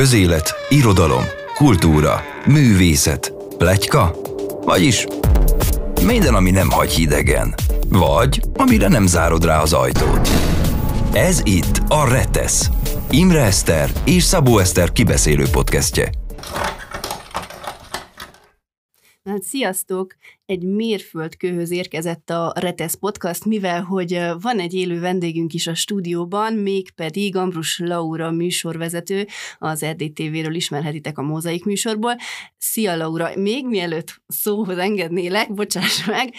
Közélet, irodalom, kultúra, művészet, pletyka, vagyis minden, ami nem hagy hidegen, vagy amire nem zárod rá az ajtót. Ez itt a Retesz, Imre Eszter és Szabó Eszter kibeszélő podcastje. Sziasztok! Egy mérföldkőhöz érkezett a Retesz Podcast, mivel hogy van egy élő vendégünk is a stúdióban, mégpedig Ambrus Laura műsorvezető, az RDTV-ről ismerhetitek a Mozaik műsorból. Szia Laura! Még mielőtt szóhoz engednélek, bocsáss meg,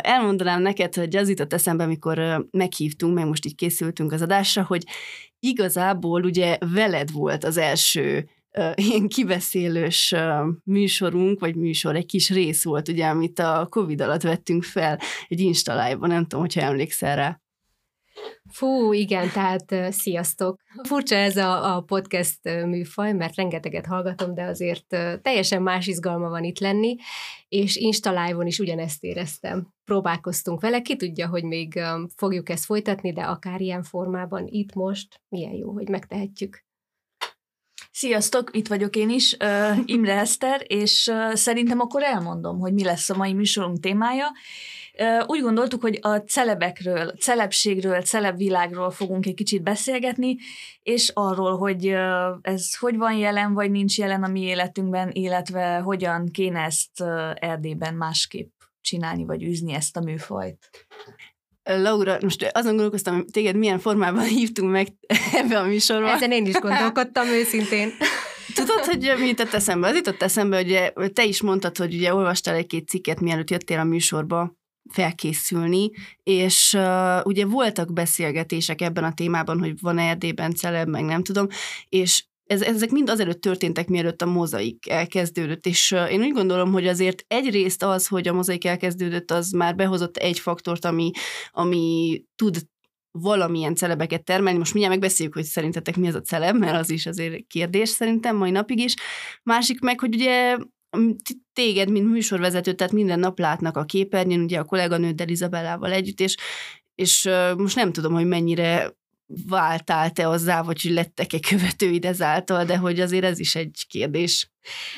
elmondanám neked, hogy az jutott eszembe, amikor meghívtunk, meg most így készültünk az adásra, hogy igazából ugye veled volt az első ilyen kibeszélős műsorunk, vagy műsor, egy kis rész volt, ugye, amit a Covid alatt vettünk fel egy installájban, nem tudom, hogyha emlékszel rá. Fú, igen, tehát sziasztok. Furcsa ez a, a podcast műfaj, mert rengeteget hallgatom, de azért teljesen más izgalma van itt lenni, és Insta Live-on is ugyanezt éreztem. Próbálkoztunk vele, ki tudja, hogy még fogjuk ezt folytatni, de akár ilyen formában itt most, milyen jó, hogy megtehetjük. Sziasztok, itt vagyok én is, uh, Imre Eszter, és uh, szerintem akkor elmondom, hogy mi lesz a mai műsorunk témája. Uh, úgy gondoltuk, hogy a celebekről, celebségről, celebvilágról fogunk egy kicsit beszélgetni, és arról, hogy uh, ez hogy van jelen, vagy nincs jelen a mi életünkben, illetve hogyan kéne ezt uh, Erdélyben másképp csinálni, vagy űzni ezt a műfajt. Laura, most azon gondolkoztam, hogy téged milyen formában hívtunk meg ebbe a műsorba. Ezen én is gondolkodtam őszintén. Tudod, hogy mi jutott eszembe? Az jutott eszembe, hogy te is mondtad, hogy ugye olvastál egy-két cikket, mielőtt jöttél a műsorba felkészülni, és uh, ugye voltak beszélgetések ebben a témában, hogy van Erdélyben celeb, meg nem tudom, és ez, ezek mind azelőtt történtek, mielőtt a mozaik elkezdődött, és én úgy gondolom, hogy azért egyrészt az, hogy a mozaik elkezdődött, az már behozott egy faktort, ami, ami tud valamilyen celebeket termelni. Most mindjárt megbeszéljük, hogy szerintetek mi az a celeb, mert az is azért kérdés szerintem mai napig is. Másik meg, hogy ugye téged, mint műsorvezető, tehát minden nap látnak a képernyőn, ugye a kolléganőddel Izabellával együtt, és, és most nem tudom, hogy mennyire váltál te azzá, vagy hogy lettek-e követőid ezáltal, de hogy azért ez is egy kérdés.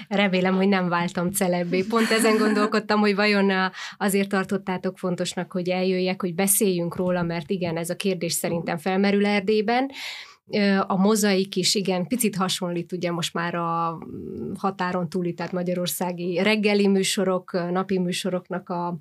Remélem, hogy nem váltam celebbé. Pont ezen gondolkodtam, hogy vajon azért tartottátok fontosnak, hogy eljöjjek, hogy beszéljünk róla, mert igen, ez a kérdés szerintem felmerül Erdélyben. A mozaik is, igen, picit hasonlít ugye most már a határon túli, tehát magyarországi reggeli műsorok, napi műsoroknak a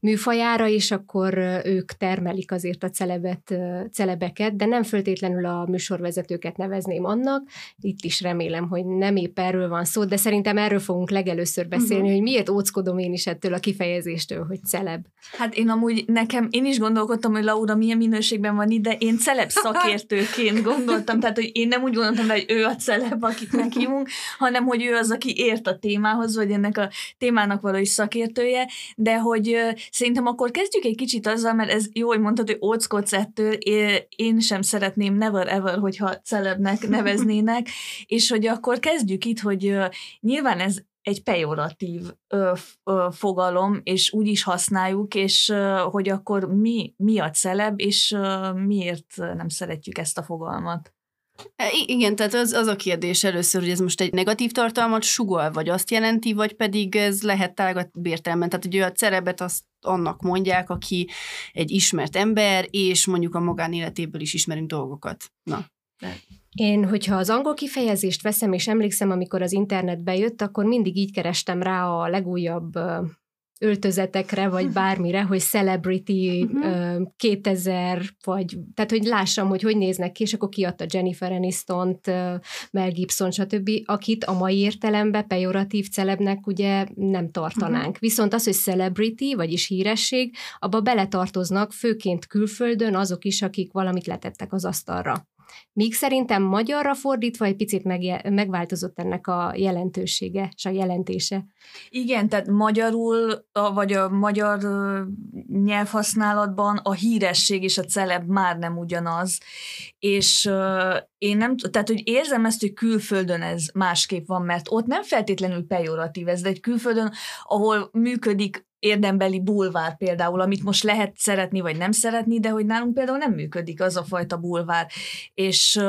műfajára, és akkor ők termelik azért a celebet, celebeket, de nem föltétlenül a műsorvezetőket nevezném annak. Itt is remélem, hogy nem épp erről van szó, de szerintem erről fogunk legelőször beszélni, uh-huh. hogy miért óckodom én is ettől a kifejezéstől, hogy celeb. Hát én amúgy nekem, én is gondolkodtam, hogy Laura milyen minőségben van itt, de én celeb szakértőként gondoltam, tehát hogy én nem úgy gondoltam, hogy ő a celeb, akit meghívunk, hanem hogy ő az, aki ért a témához, vagy ennek a témának való szakértője, de hogy szerintem akkor kezdjük egy kicsit azzal, mert ez jó, hogy mondtad, hogy óckodsz én sem szeretném never ever, hogyha celebnek neveznének, és hogy akkor kezdjük itt, hogy nyilván ez egy pejoratív ö, ö, fogalom, és úgy is használjuk, és ö, hogy akkor mi, mi a celeb, és ö, miért nem szeretjük ezt a fogalmat. E, igen, tehát az, az a kérdés először, hogy ez most egy negatív tartalmat sugol, vagy azt jelenti, vagy pedig ez lehet tágat értelemben. Tehát, hogy a celebet azt annak mondják, aki egy ismert ember, és mondjuk a magánéletéből is ismerünk dolgokat. Na. Én, hogyha az angol kifejezést veszem, és emlékszem, amikor az internetbe jött, akkor mindig így kerestem rá a legújabb öltözetekre, vagy bármire, hogy celebrity uh-huh. 2000, vagy tehát, hogy lássam, hogy hogy néznek ki, és akkor kiadta Jennifer Aniston-t, Mel Gibson, stb., akit a mai értelemben pejoratív celebnek ugye nem tartanánk. Uh-huh. Viszont az, hogy celebrity, vagyis híresség, abba beletartoznak főként külföldön azok is, akik valamit letettek az asztalra. Míg szerintem magyarra fordítva egy picit meg, megváltozott ennek a jelentősége és a jelentése. Igen, tehát magyarul, vagy a magyar nyelvhasználatban a híresség és a celeb már nem ugyanaz, és én nem, tehát hogy érzem ezt, hogy külföldön ez másképp van, mert ott nem feltétlenül pejoratív ez, de egy külföldön, ahol működik érdembeli bulvár például, amit most lehet szeretni vagy nem szeretni, de hogy nálunk például nem működik az a fajta bulvár. És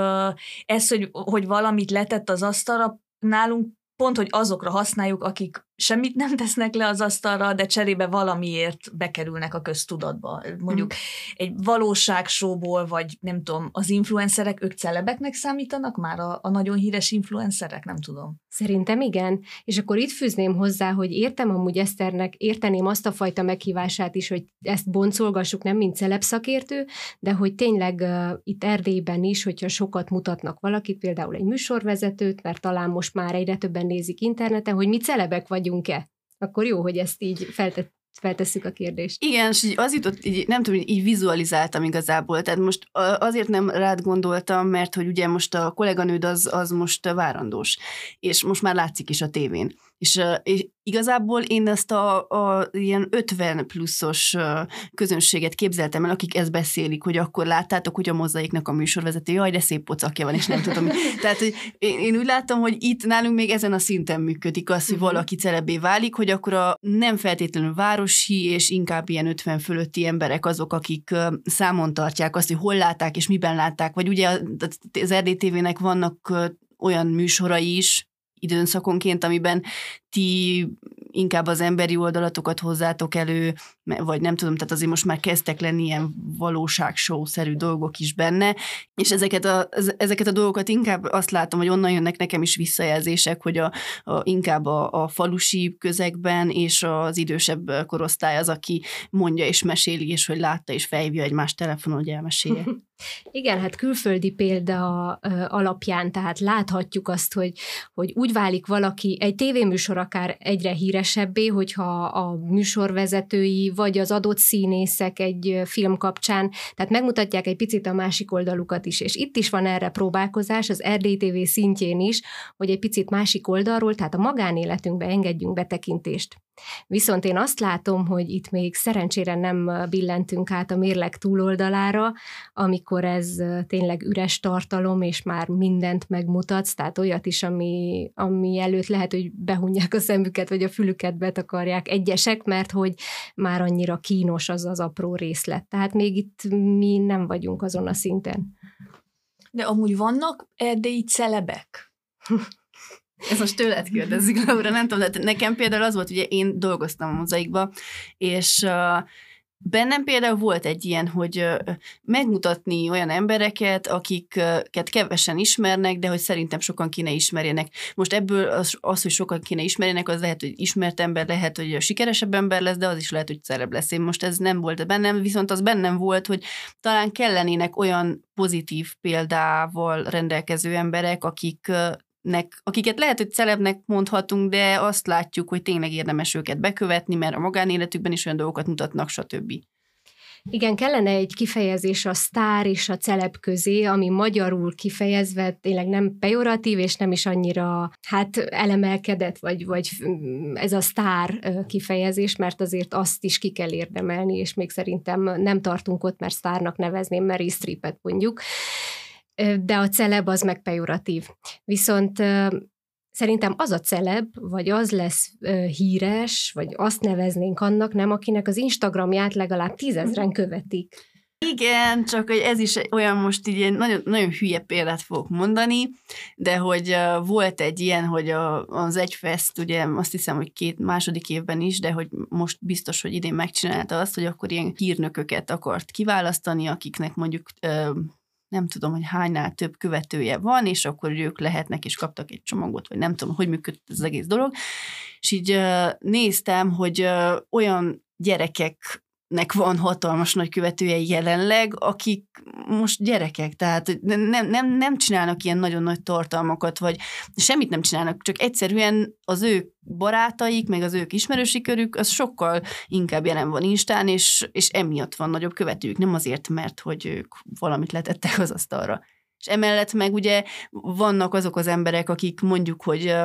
ez, hogy, hogy valamit letett az asztalra, nálunk pont, hogy azokra használjuk, akik semmit nem tesznek le az asztalra, de cserébe valamiért bekerülnek a köztudatba. Mondjuk mm. egy valóságsóból, vagy nem tudom, az influencerek, ők celebeknek számítanak már a, a nagyon híres influencerek? Nem tudom. Szerintem igen. És akkor itt fűzném hozzá, hogy értem amúgy Eszternek, érteném azt a fajta meghívását is, hogy ezt boncolgassuk nem mint celebszakértő, de hogy tényleg uh, itt Erdélyben is, hogyha sokat mutatnak valakit, például egy műsorvezetőt, mert talán most már egyre többen nézik interneten, hogy mi celebek vagyunk, vagyunk-e? Akkor jó, hogy ezt így feltett, feltesszük a kérdést. Igen, és így az jutott, így, nem tudom, így vizualizáltam igazából. Tehát most azért nem rád gondoltam, mert hogy ugye most a kolléganőd az, az most várandós, és most már látszik is a tévén. És, és igazából én ezt a, a ilyen 50 pluszos közönséget képzeltem el, akik ezt beszélik, hogy akkor láttátok, hogy a mozaiknak a műsorvezető, jaj, de szép pocakja van, és nem tudom. Tehát, hogy én, én úgy látom, hogy itt nálunk még ezen a szinten működik az, hogy mhm. valaki celebé válik, hogy akkor a nem feltétlenül városi, és inkább ilyen 50 fölötti emberek azok, akik számon tartják azt, hogy hol látták, és miben látták, vagy ugye az RDTV-nek vannak olyan műsorai is, időszakonként, amiben ti inkább az emberi oldalatokat hozzátok elő, vagy nem tudom, tehát azért most már kezdtek lenni ilyen valóságshow-szerű dolgok is benne, és ezeket a, ezeket a dolgokat inkább azt látom, hogy onnan jönnek nekem is visszajelzések, hogy a, a, inkább a, a falusi közegben és az idősebb korosztály az, aki mondja és meséli, és hogy látta és felhívja egymás telefonon, hogy elmesélje. Igen, hát külföldi példa alapján, tehát láthatjuk azt, hogy, hogy úgy válik valaki, egy tévéműsor akár egyre híresebbé, hogyha a műsorvezetői vagy az adott színészek egy film kapcsán, tehát megmutatják egy picit a másik oldalukat is, és itt is van erre próbálkozás, az RDTV szintjén is, hogy egy picit másik oldalról, tehát a magánéletünkbe engedjünk betekintést. Viszont én azt látom, hogy itt még szerencsére nem billentünk át a mérleg túloldalára, amikor ez tényleg üres tartalom, és már mindent megmutatsz, tehát olyat is, ami, ami előtt lehet, hogy behunják a szemüket, vagy a fülüket betakarják egyesek, mert hogy már annyira kínos az az apró részlet. Tehát még itt mi nem vagyunk azon a szinten. De amúgy vannak erdélyi celebek? Ez most tőled kérdezik, Laura, nem tudom, de nekem például az volt, ugye én dolgoztam a mozaikba, és uh, Bennem például volt egy ilyen, hogy megmutatni olyan embereket, akiket kevesen ismernek, de hogy szerintem sokan kéne ismerjenek. Most ebből az, az hogy sokan kéne ismerjenek, az lehet, hogy ismert ember, lehet, hogy sikeresebb ember lesz, de az is lehet, hogy szerebb lesz. Én most ez nem volt bennem, viszont az bennem volt, hogy talán kellenének olyan pozitív példával rendelkező emberek, akik nek, akiket lehet, hogy celebnek mondhatunk, de azt látjuk, hogy tényleg érdemes őket bekövetni, mert a magánéletükben is olyan dolgokat mutatnak, stb. Igen, kellene egy kifejezés a sztár és a celeb közé, ami magyarul kifejezve tényleg nem pejoratív, és nem is annyira hát elemelkedett, vagy, vagy ez a sztár kifejezés, mert azért azt is ki kell érdemelni, és még szerintem nem tartunk ott, mert sztárnak nevezném Mary Streepet mondjuk de a celeb az meg pejoratív. Viszont szerintem az a celeb, vagy az lesz híres, vagy azt neveznénk annak, nem, akinek az Instagramját legalább tízezren követik. Igen, csak hogy ez is olyan most így egy nagyon, nagyon hülye példát fogok mondani, de hogy uh, volt egy ilyen, hogy a, az Egyfest, ugye azt hiszem, hogy két második évben is, de hogy most biztos, hogy idén megcsinálta azt, hogy akkor ilyen hírnököket akart kiválasztani, akiknek mondjuk uh, nem tudom, hogy hánynál több követője van, és akkor ők lehetnek, és kaptak egy csomagot, vagy nem tudom, hogy működött az egész dolog. És így néztem, hogy olyan gyerekek nek van hatalmas nagy követője jelenleg, akik most gyerekek, tehát nem, nem, nem csinálnak ilyen nagyon nagy tartalmakat, vagy semmit nem csinálnak, csak egyszerűen az ő barátaik, meg az ők ismerősi körük, az sokkal inkább jelen van Instán, és, és emiatt van nagyobb követőjük, nem azért, mert hogy ők valamit letettek az asztalra. És emellett meg ugye vannak azok az emberek, akik mondjuk, hogy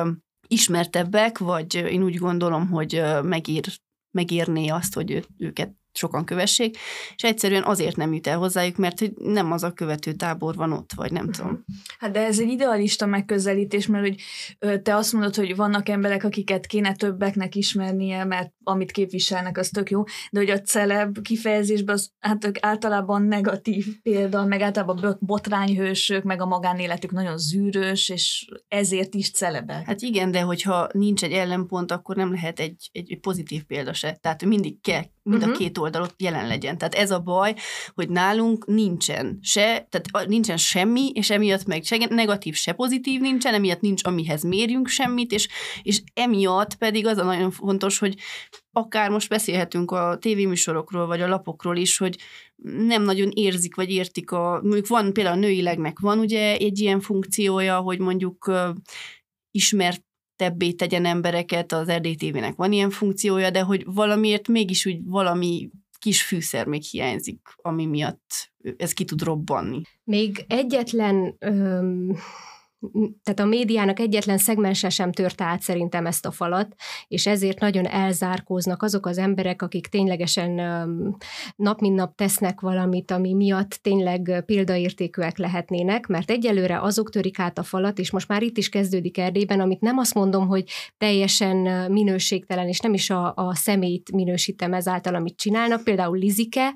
ismertebbek, vagy én úgy gondolom, hogy megír megírné azt, hogy őket sokan kövessék, és egyszerűen azért nem jut el hozzájuk, mert hogy nem az a követő tábor van ott, vagy nem tudom. Hát de ez egy idealista megközelítés, mert hogy te azt mondod, hogy vannak emberek, akiket kéne többeknek ismernie, mert amit képviselnek, az tök jó, de hogy a celeb kifejezésben az hát ők általában negatív példa, meg általában botrányhősök, meg a magánéletük nagyon zűrös, és ezért is celebek. Hát igen, de hogyha nincs egy ellenpont, akkor nem lehet egy, egy pozitív példa se. Tehát mindig kell mind uh-huh. a két oldalot jelen legyen. Tehát ez a baj, hogy nálunk nincsen se, tehát nincsen semmi, és emiatt meg se negatív, se pozitív nincsen, emiatt nincs, amihez mérjünk semmit, és, és emiatt pedig az a nagyon fontos, hogy akár most beszélhetünk a tévéműsorokról, vagy a lapokról is, hogy nem nagyon érzik, vagy értik a, mondjuk van például a nőilegnek van ugye egy ilyen funkciója, hogy mondjuk ismert tebbé tegyen embereket, az RDTV-nek van ilyen funkciója, de hogy valamiért mégis úgy valami kis fűszer még hiányzik, ami miatt ez ki tud robbanni. Még egyetlen öm, tehát a médiának egyetlen szegmense sem törte át szerintem ezt a falat, és ezért nagyon elzárkóznak azok az emberek, akik ténylegesen nap mint nap tesznek valamit, ami miatt tényleg példaértékűek lehetnének, mert egyelőre azok törik át a falat, és most már itt is kezdődik Erdélyben, amit nem azt mondom, hogy teljesen minőségtelen, és nem is a, a személyt minősítem ezáltal, amit csinálnak, például Lizike,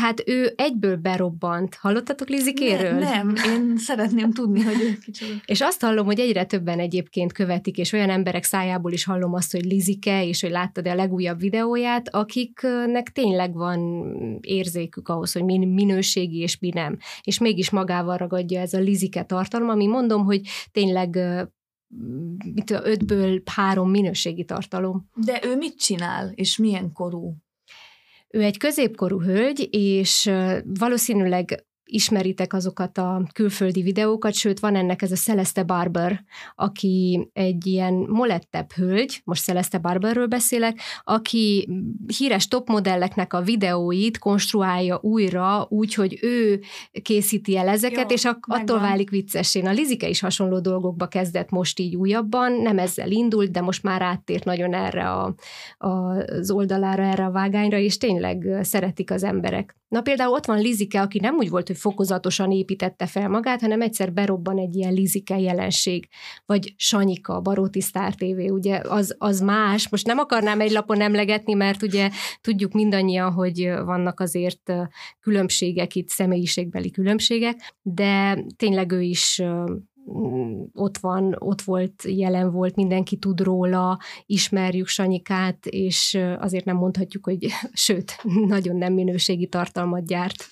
tehát ő egyből berobbant. Hallottatok Lizikéről? Ne, nem, én szeretném tudni, hogy ő kicsoda. És azt hallom, hogy egyre többen egyébként követik, és olyan emberek szájából is hallom azt, hogy Lizike, és hogy láttad a legújabb videóját, akiknek tényleg van érzékük ahhoz, hogy mi minőségi és mi nem. És mégis magával ragadja ez a Lizike tartalom, ami mondom, hogy tényleg mit, ötből három minőségi tartalom. De ő mit csinál, és milyen korú? Ő egy középkorú hölgy, és valószínűleg ismeritek azokat a külföldi videókat, sőt van ennek ez a Celeste Barber, aki egy ilyen molettebb hölgy, most Celeste Barberről beszélek, aki híres topmodelleknek a videóit konstruálja újra úgy, hogy ő készíti el ezeket, Jó, és ak- attól válik viccessé. A Lizike is hasonló dolgokba kezdett most így újabban, nem ezzel indult, de most már áttért nagyon erre a, a, az oldalára, erre a vágányra, és tényleg szeretik az emberek. Na például ott van Lizike, aki nem úgy volt, hogy fokozatosan építette fel magát, hanem egyszer berobban egy ilyen Lizike jelenség, vagy Sanyika, Baróti Star TV, ugye az, az más. Most nem akarnám egy lapon emlegetni, mert ugye tudjuk mindannyian, hogy vannak azért különbségek itt, személyiségbeli különbségek, de tényleg ő is ott van, ott volt, jelen volt, mindenki tud róla, ismerjük Sanyikát, és azért nem mondhatjuk, hogy sőt, nagyon nem minőségi tartalmat gyárt.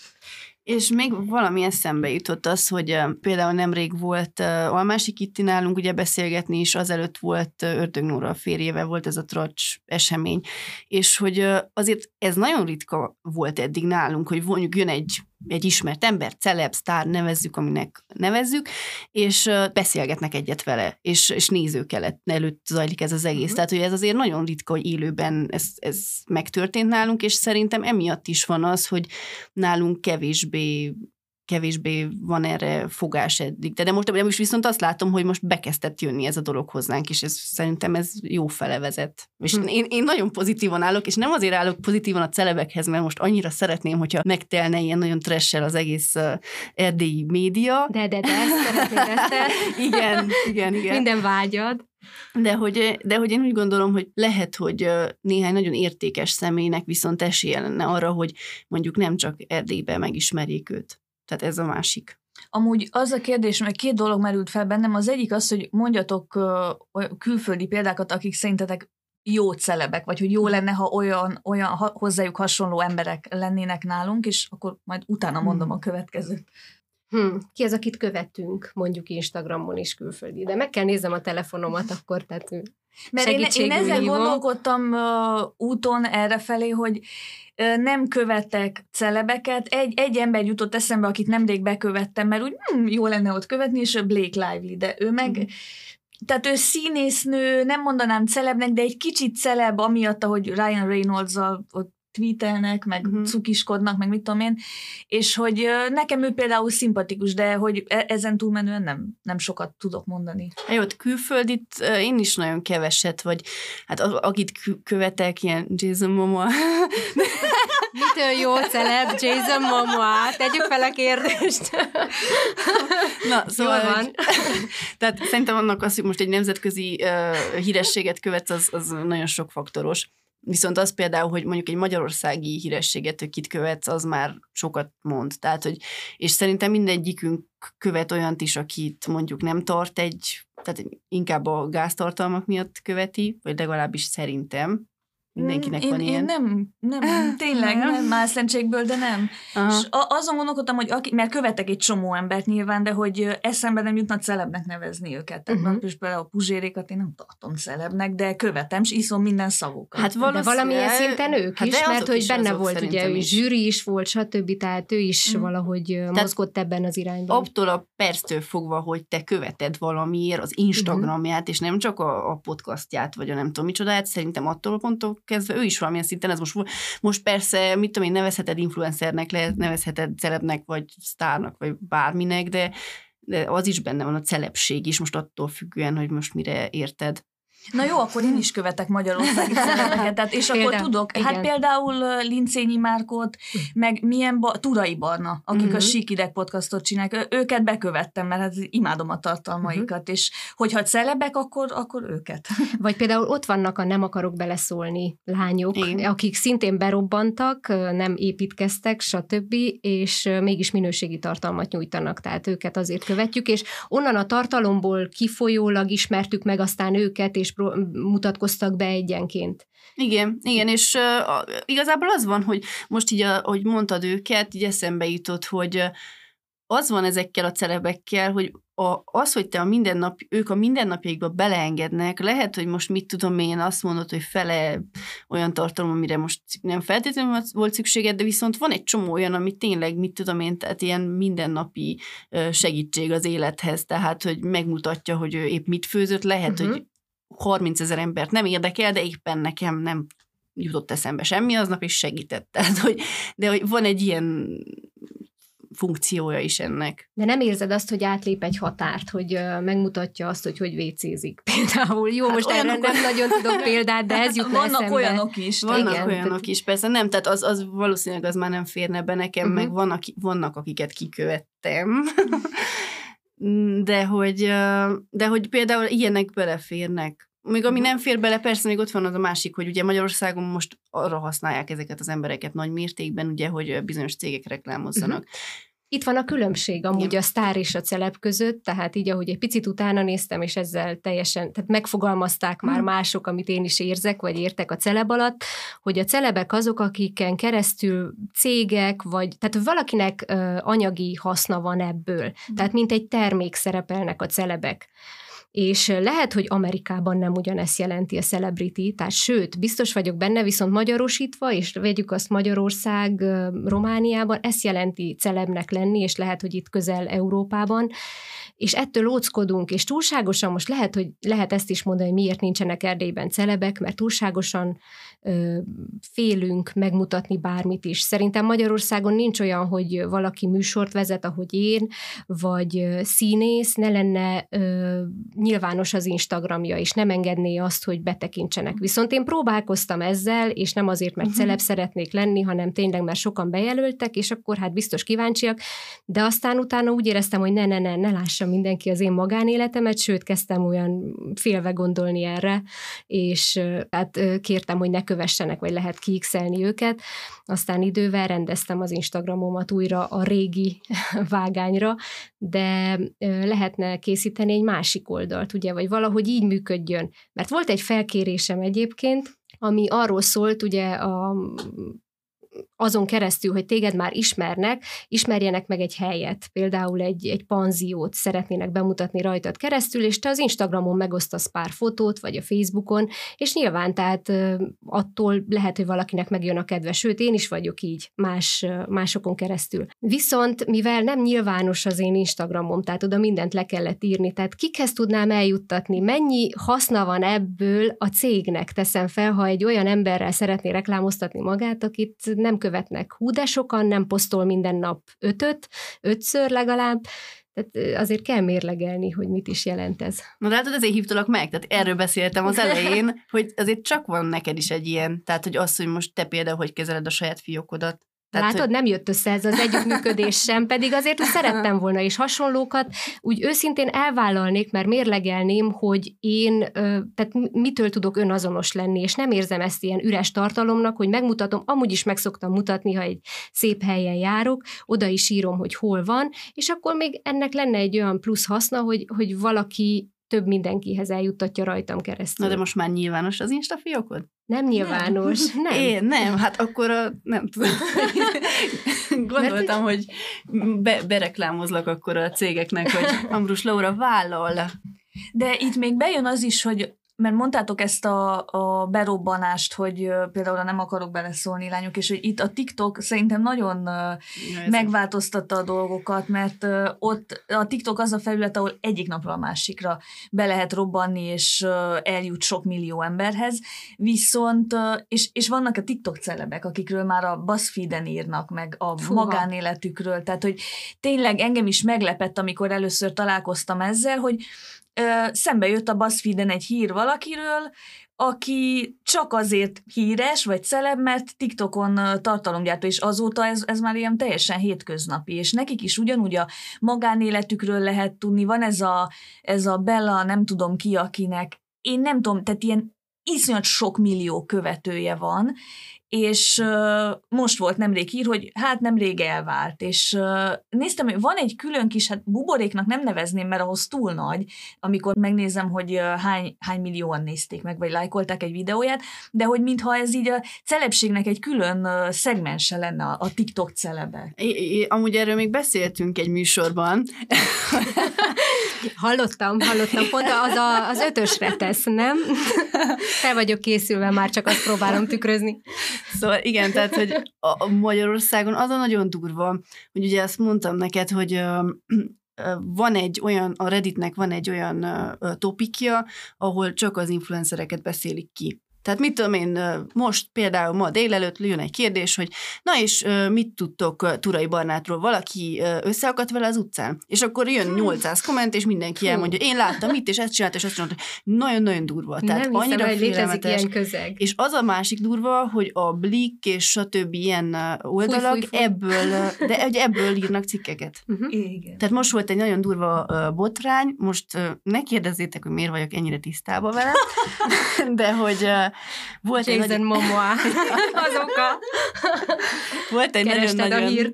És még valami eszembe jutott az, hogy például nemrég volt uh, Almási Kitti nálunk ugye beszélgetni is, azelőtt volt Ördög Nóra a férjével, volt ez a tracs esemény, és hogy azért ez nagyon ritka volt eddig nálunk, hogy mondjuk jön egy egy ismert ember, celeb, sztár, nevezzük, aminek nevezzük, és beszélgetnek egyet vele, és, és nézők előtt zajlik ez az egész. Uh-huh. Tehát, hogy ez azért nagyon ritka, hogy élőben ez, ez megtörtént nálunk, és szerintem emiatt is van az, hogy nálunk kevésbé kevésbé van erre fogás eddig. De, de most, de most viszont azt látom, hogy most bekezdett jönni ez a dolog hozzánk, és ez, szerintem ez jó fele vezet. És hm. én, én nagyon pozitívan állok, és nem azért állok pozitívan a celebekhez, mert most annyira szeretném, hogyha megtelne ilyen nagyon tressel az egész uh, erdélyi média. De, de, de, ezt igen, igen, igen. Minden vágyad. De hogy, de hogy én úgy gondolom, hogy lehet, hogy néhány nagyon értékes személynek viszont esélye lenne arra, hogy mondjuk nem csak Erdélyben megismerjék őt. Tehát ez a másik. Amúgy az a kérdés, mert két dolog merült fel bennem. Az egyik az, hogy mondjatok külföldi példákat, akik szerintetek jó celebek, vagy hogy jó lenne, ha olyan, olyan ha hozzájuk hasonló emberek lennének nálunk, és akkor majd utána mondom a következőt. Hmm, ki az, akit követünk, mondjuk Instagramon is külföldi, de meg kell nézem a telefonomat akkor, tehát Mert én, én ezzel hívom. gondolkodtam uh, úton errefelé, hogy uh, nem követek celebeket. Egy, egy ember jutott eszembe, akit nemrég bekövettem, mert úgy hm, jó lenne ott követni, és Blake Lively, de ő meg... Hmm. Tehát ő színésznő, nem mondanám celebnek, de egy kicsit celeb, amiatt, ahogy Ryan reynolds ott tweetelnek, meg uh-huh. cukiskodnak, meg mit tudom én, és hogy nekem ő például szimpatikus, de hogy e- ezen túlmenően nem, nem sokat tudok mondani. Jó, külföldit én is nagyon keveset, vagy hát akit követek, ilyen Jason Momoa. Mitől jó celeb Jason Momoa? Tegyük fel a kérdést. Na, szóval, Jól van. tehát szerintem annak az, hogy most egy nemzetközi uh, hírességet követsz, az, az nagyon sok faktoros Viszont az például, hogy mondjuk egy magyarországi hírességet, hogy kit követsz, az már sokat mond. Tehát, hogy, és szerintem mindegyikünk követ olyant is, akit mondjuk nem tart egy, tehát inkább a gáztartalmak miatt követi, vagy legalábbis szerintem. Mindenkinek én, van én ilyen. nem, nem, tényleg Nem? nem, mászentségből, de nem. Aha. És a- azon gondolkodtam, hogy aki, mert követek egy csomó embert nyilván, de hogy eszembe nem jutna celebnek nevezni őket. Tehát uh-huh. például a puzsérékat én nem tartom celebnek, de követem, és iszom minden szavukat. Hát De valószínűleg- valamilyen szinten ők hát is, de mert hogy is benne volt ugye, ő is. zsűri is volt, stb. Tehát ő is Mm. valahogy ö, mozgott ebben az irányban. Attól a perctől fogva, hogy te követed valamiért az Instagramját, és nem csak a, a podcastját, vagy a nem tudom micsodát, szerintem attól a ponttól kezdve ő is valamilyen szinten, ez most, most persze, mit tudom én, nevezheted influencernek, lehet, nevezheted celebnek, vagy sztárnak, vagy bárminek, de, de az is benne van a celebség is, most attól függően, hogy most mire érted. Na jó, akkor én is követek magyarországi tehát, és akkor Például, tudok. Hát igen. például ö, Lincényi Márkot, meg milyen ba, Turai Barna, akik Mhm. a Síkideg podcastot csinálják, őket bekövettem, mert hát imádom a tartalmaikat, és hogyha celebek, akkor, akkor őket. Vagy például ott vannak a nem akarok beleszólni lányok, Igen. akik szintén berobbantak, nem építkeztek, stb., és mégis minőségi tartalmat nyújtanak, tehát őket azért követjük, és onnan a tartalomból kifolyólag ismertük meg aztán őket, és pró- mutatkoztak be egyenként. Igen, igen, és uh, igazából az van, hogy most így, ahogy mondtad őket, így eszembe jutott, hogy uh, az van ezekkel a celebekkel, hogy a, az, hogy te a mindennap, ők a mindennapjaikba beleengednek, lehet, hogy most mit tudom én, azt mondod, hogy fele olyan tartalom, amire most nem feltétlenül volt- szükséged, de viszont van egy csomó olyan, ami tényleg, mit tudom én, tehát ilyen mindennapi segítség az élethez, tehát, hogy megmutatja, hogy ő épp mit főzött, lehet, Mhm. uh-huh. hogy 30 ezer embert nem érdekel, de éppen nekem nem jutott eszembe semmi aznap, és segített. Tehát, hogy, de hogy van egy ilyen funkciója is ennek. De nem érzed azt, hogy átlép egy határt, hogy megmutatja azt, hogy hogy vécézik például. Jó, Hát most erre olyanok- nem nagyon tudok példát, de ez jutna Vannak eszembe. olyanok is. Vannak Igen, olyanok tehát- is, persze nem, tehát az, az valószínűleg az már nem férne be nekem, Mhm. uh-huh. meg vannak, vannak, akiket kikövettem. De hogy, de hogy például ilyenek beleférnek. Még ami Mhm. nem fér bele, persze még ott van az a másik, hogy ugye Magyarországon most arra használják ezeket az embereket nagy mértékben, ugye, hogy bizonyos cégek reklámozzanak. Itt van a különbség amúgy Igen. a sztár és a celeb között, tehát így, ahogy egy picit utána néztem, és ezzel teljesen, tehát megfogalmazták már Hmm. mások, amit én is érzek, vagy értek a celeb alatt, hogy a celebek azok, akiken keresztül cégek, vagy, tehát valakinek ö, anyagi haszna van ebből. Tehát mint egy termék szerepelnek a celebek. És lehet, hogy Amerikában nem ugyanezt jelenti a celebrity, tehát sőt, biztos vagyok benne, viszont magyarosítva, és vegyük azt Magyarország, ö, Romániában, ezt jelenti celebnek lenni, és lehet, hogy itt közel Európában, és ettől óckodunk, és túlságosan most lehet, hogy lehet ezt is mondani, hogy miért nincsenek Erdélyben celebek, mert túlságosan félünk megmutatni bármit is. Szerintem Magyarországon nincs olyan, hogy valaki műsort vezet, ahogy én, vagy színész, ne lenne ö, nyilvános az Instagramja, és nem engedné azt, hogy betekintsenek. Viszont én próbálkoztam ezzel, és nem azért, mert Mhm. celeb szeretnék lenni, hanem tényleg, mert sokan bejelöltek, és akkor hát biztos kíváncsiak, de aztán utána úgy éreztem, hogy ne, ne, ne, ne lássa mindenki az én magánéletemet, sőt, kezdtem olyan félve gondolni erre, és hát kértem, hogy ne kövessenek, vagy lehet kiixelni őket. Aztán idővel rendeztem az Instagramomat újra a régi vágányra, de lehetne készíteni egy másik oldalt, ugye, vagy valahogy így működjön. Mert volt egy felkérésem egyébként, ami arról szólt, ugye a azon keresztül, hogy téged már ismernek, ismerjenek meg egy helyet, például egy, egy panziót szeretnének bemutatni rajtad keresztül, és te az Instagramon megosztasz pár fotót, vagy a Facebookon, és nyilván tehát attól lehet, hogy valakinek megjön a kedve, sőt, én is vagyok így más, másokon keresztül. Viszont, mivel nem nyilvános az én Instagramom, tehát oda mindent le kellett írni, tehát kikhez tudnám eljuttatni, mennyi haszna van ebből a cégnek, teszem fel, ha egy olyan emberrel szeretné reklámoztatni magát, akit nem követnek hú, de sokan nem posztol minden nap ötöt, ötször legalább, tehát azért kell mérlegelni, hogy mit is jelent ez. Na de hát ezért hívtalak meg, tehát erről beszéltem az elején, hogy azért csak van neked is egy ilyen, tehát hogy az, hogy most te például hogy kezeled a saját fiókodat, Tehát, Látod, hogy... nem jött össze ez az együttműködés sem, pedig azért hogy szerettem volna, és hasonlókat. Úgy őszintén elvállalnék, mert mérlegelném, hogy én, tehát mitől tudok önazonos lenni, és nem érzem ezt ilyen üres tartalomnak, hogy megmutatom, amúgy is meg szoktam mutatni, ha egy szép helyen járok, oda is írom, hogy hol van, és akkor még ennek lenne egy olyan plusz haszna, hogy, hogy valaki több mindenkihez eljuttatja rajtam keresztül. Na de most már nyilvános az Insta fiókod? Nem nyilvános, nem. nem. Én nem, hát akkor a, nem tudom. Gondoltam, hogy be, bereklámozlak akkor a cégeknek, hogy Ambrus Laura vállal. De itt még bejön az is, hogy mert mondtátok ezt a, a berobbanást, hogy például nem akarok beleszólni lányok, és hogy itt a TikTok szerintem nagyon uh, megváltoztatta a dolgokat, mert ott a TikTok az a felület, ahol egyik napra a másikra be lehet robbanni, és eljut sok millió emberhez, viszont, és, és vannak a TikTok celebek, akikről már a BuzzFeed-en írnak, meg a Fuha. magánéletükről, tehát hogy tényleg engem is meglepett, amikor először találkoztam ezzel, hogy szembe jött a BuzzFeed-en egy hír valakiről, aki csak azért híres vagy celeb, mert TikTokon tartalomgyártó, és azóta ez, ez már ilyen teljesen hétköznapi, és nekik is ugyanúgy a magánéletükről lehet tudni, van ez a, ez a Bella, nem tudom ki, akinek én nem tudom, tehát ilyen iszonyat sok millió követője van, és uh, most volt nemrég hír, hogy hát nemrég elvált, és uh, néztem, hogy van egy külön kis, hát buboréknak nem nevezném, mert ahhoz túl nagy, amikor megnézem, hogy uh, hány, hány millióan nézték meg, vagy lájkolták egy videóját, de hogy mintha ez így a celebségnek egy külön uh, szegmense lenne a, a TikTok celebe. I, I, amúgy erről még beszéltünk egy műsorban. hallottam, hallottam, pont az a, az ötösre tesz, nem? Fel vagyok készülve, már csak azt próbálom tükrözni. Szóval igen, tehát, hogy a Magyarországon az a nagyon durva, hogy ugye azt mondtam neked, hogy van egy olyan, a Redditnek van egy olyan topikja, ahol csak az influencereket beszélik ki. Tehát mit tudom én, most például ma délelőtt jön egy kérdés, hogy na és mit tudtok Turai Barnátról? Valaki összeakadt vele az utcán? És akkor jön 800 hmm. komment, és mindenki elmondja, én láttam mit, és ezt csinált, és ezt csinált. Nagyon-nagyon durva. Tehát Nem annyira hiszem, létezik ilyen közeg. És az a másik durva, hogy a Blik és stb. ilyen oldalak fúj, fúj, fúj. ebből, de hogy ebből írnak cikkeket. Uh-huh. Igen. Tehát most volt egy nagyon durva botrány, most ne kérdezzétek, hogy miért vagyok ennyire tisztában vele, de hogy volt Jason egy nagyon... Momoa az oka. Volt egy nagyon-nagyon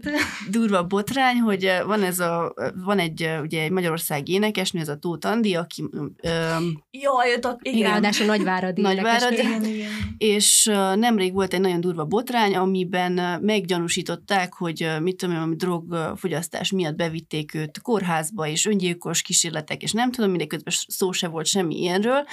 durva botrány, hogy van ez a, van egy, ugye egy magyarországi énekesnő, ez a Tóth Andi, aki... Um, Jaj, igen. Ráadásul Nagyváradi Nagyváradi. Igen, igen. És nemrég volt egy nagyon durva botrány, amiben meggyanúsították, hogy mit tudom én, drogfogyasztás miatt bevitték őt kórházba, és öngyilkos kísérletek, és nem tudom, mindeközben szó se volt semmi ilyenről,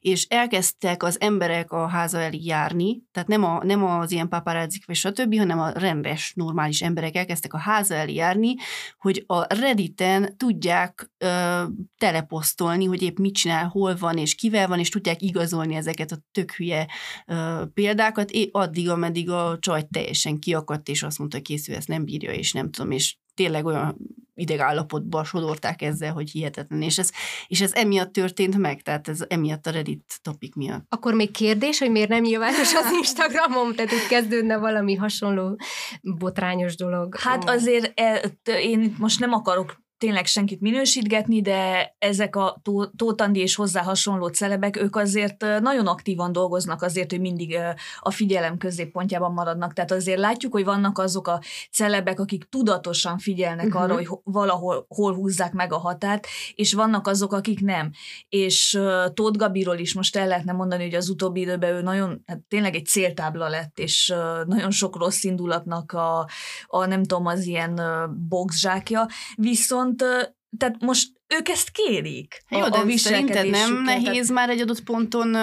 és elkezdtek az emberek a háza elé járni, tehát nem, a, nem az ilyen paparazzik vagy stb., hanem a rendes, normális emberek elkezdtek a háza elé járni, hogy a Redditen tudják ö, teleposztolni, hogy épp mit csinál, hol van és kivel van, és tudják igazolni ezeket a tök hülye ö, példákat, é, addig, ameddig a csaj teljesen kiakadt, és azt mondta, készül, ezt nem bírja, és nem tudom, és tényleg olyan idegállapotba sodorták ezzel, hogy hihetetlen. És ez, és ez emiatt történt meg, tehát ez emiatt a Reddit topik miatt. Akkor még kérdés, hogy miért nem nyilvános az Instagramom, tehát itt kezdődne valami hasonló botrányos dolog. Hát azért e, én itt most nem akarok tényleg senkit minősítgetni, de ezek a Tótandi és hozzá hasonló celebek, ők azért nagyon aktívan dolgoznak azért, hogy mindig a figyelem középpontjában maradnak. Tehát azért látjuk, hogy vannak azok a celebek, akik tudatosan figyelnek uh-huh. arra, hogy valahol hol húzzák meg a határt, és vannak azok, akik nem. És Tóth Gabiról is most el lehetne mondani, hogy az utóbbi időben ő nagyon, hát tényleg egy céltábla lett, és nagyon sok rossz indulatnak a, a nem tudom, az ilyen boxzsákja, viszont viszont tehát most ők ezt kérik. Jó, a, de a szerinted nem nehéz már egy adott ponton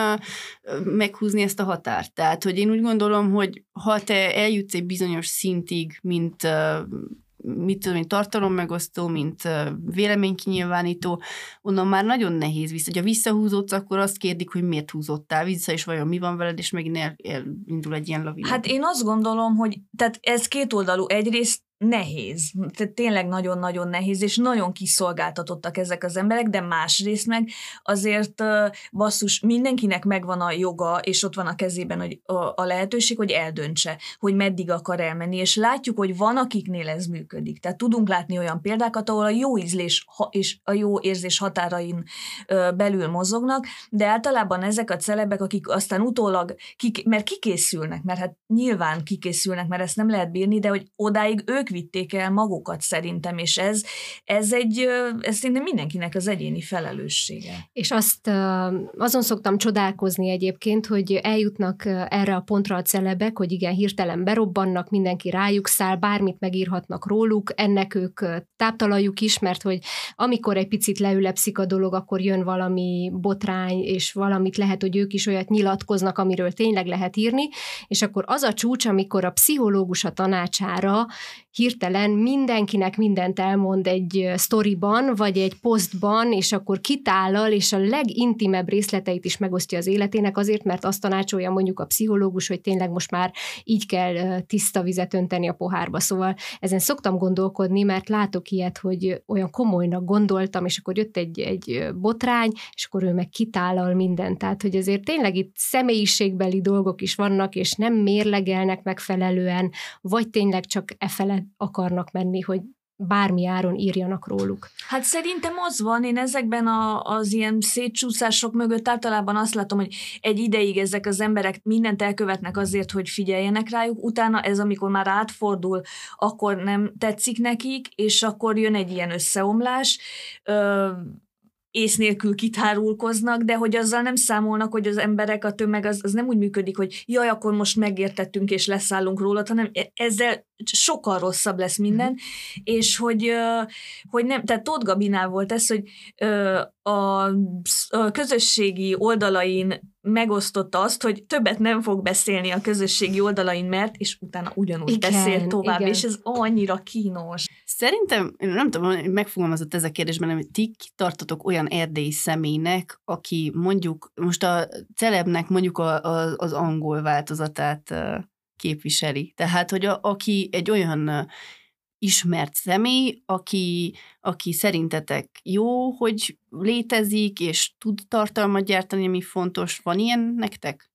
meghúzni ezt a határt? Tehát, hogy én úgy gondolom, hogy ha te eljutsz egy bizonyos szintig, mint mit tudom én, tartalommegosztó, mint véleménykinyilvánító, onnan már nagyon nehéz vissza. Ha visszahúzódsz, akkor azt kérdik, hogy miért húzottál vissza, és vajon mi van veled, és megint el, elindul egy ilyen lavina. Hát én azt gondolom, hogy tehát ez kétoldalú. Egyrészt nehéz. Tehát tényleg nagyon-nagyon nehéz, és nagyon kiszolgáltatottak ezek az emberek, de másrészt meg azért basszus, mindenkinek megvan a joga, és ott van a kezében hogy a, lehetőség, hogy eldöntse, hogy meddig akar elmenni, és látjuk, hogy van, akiknél ez működik. Tehát tudunk látni olyan példákat, ahol a jó ízlés és a jó érzés határain belül mozognak, de általában ezek a celebek, akik aztán utólag, kik, mert kikészülnek, mert hát nyilván kikészülnek, mert ezt nem lehet bírni, de hogy odáig ők vitték el magukat szerintem, és ez, ez egy, ez szerintem mindenkinek az egyéni felelőssége. És azt azon szoktam csodálkozni egyébként, hogy eljutnak erre a pontra a celebek, hogy igen, hirtelen berobbannak, mindenki rájuk száll, bármit megírhatnak róluk, ennek ők táptalajuk is, mert hogy amikor egy picit leülepszik a dolog, akkor jön valami botrány, és valamit lehet, hogy ők is olyat nyilatkoznak, amiről tényleg lehet írni, és akkor az a csúcs, amikor a pszichológus a tanácsára hirtelen mindenkinek mindent elmond egy sztoriban, vagy egy posztban, és akkor kitállal, és a legintimebb részleteit is megosztja az életének azért, mert azt tanácsolja mondjuk a pszichológus, hogy tényleg most már így kell tiszta vizet önteni a pohárba. Szóval ezen szoktam gondolkodni, mert látok ilyet, hogy olyan komolynak gondoltam, és akkor jött egy, egy botrány, és akkor ő meg kitállal mindent. Tehát, hogy azért tényleg itt személyiségbeli dolgok is vannak, és nem mérlegelnek megfelelően, vagy tényleg csak e fele akarnak menni, hogy bármi áron írjanak róluk. Hát szerintem az van, én ezekben a, az ilyen szétcsúszások mögött általában azt látom, hogy egy ideig ezek az emberek mindent elkövetnek azért, hogy figyeljenek rájuk, utána ez, amikor már átfordul, akkor nem tetszik nekik, és akkor jön egy ilyen összeomlás, ö, ész nélkül kitárulkoznak, de hogy azzal nem számolnak, hogy az emberek, a tömeg az, az nem úgy működik, hogy jaj, akkor most megértettünk és leszállunk róla, hanem e, ezzel sokkal rosszabb lesz minden, mm. és hogy, hogy nem, tehát Tóth Gabinál volt ez, hogy a, közösségi oldalain megosztotta azt, hogy többet nem fog beszélni a közösségi oldalain, mert, és utána ugyanúgy igen, beszél tovább, igen. és ez annyira kínos. Szerintem, nem tudom, hogy megfogalmazott ez a kérdésben, hogy ti tartotok olyan erdélyi személynek, aki mondjuk, most a celebnek mondjuk a, a, az angol változatát képviseli. Tehát, hogy a, aki egy olyan ismert személy, aki, aki szerintetek jó, hogy létezik, és tud tartalmat gyártani, ami fontos. Van ilyen nektek?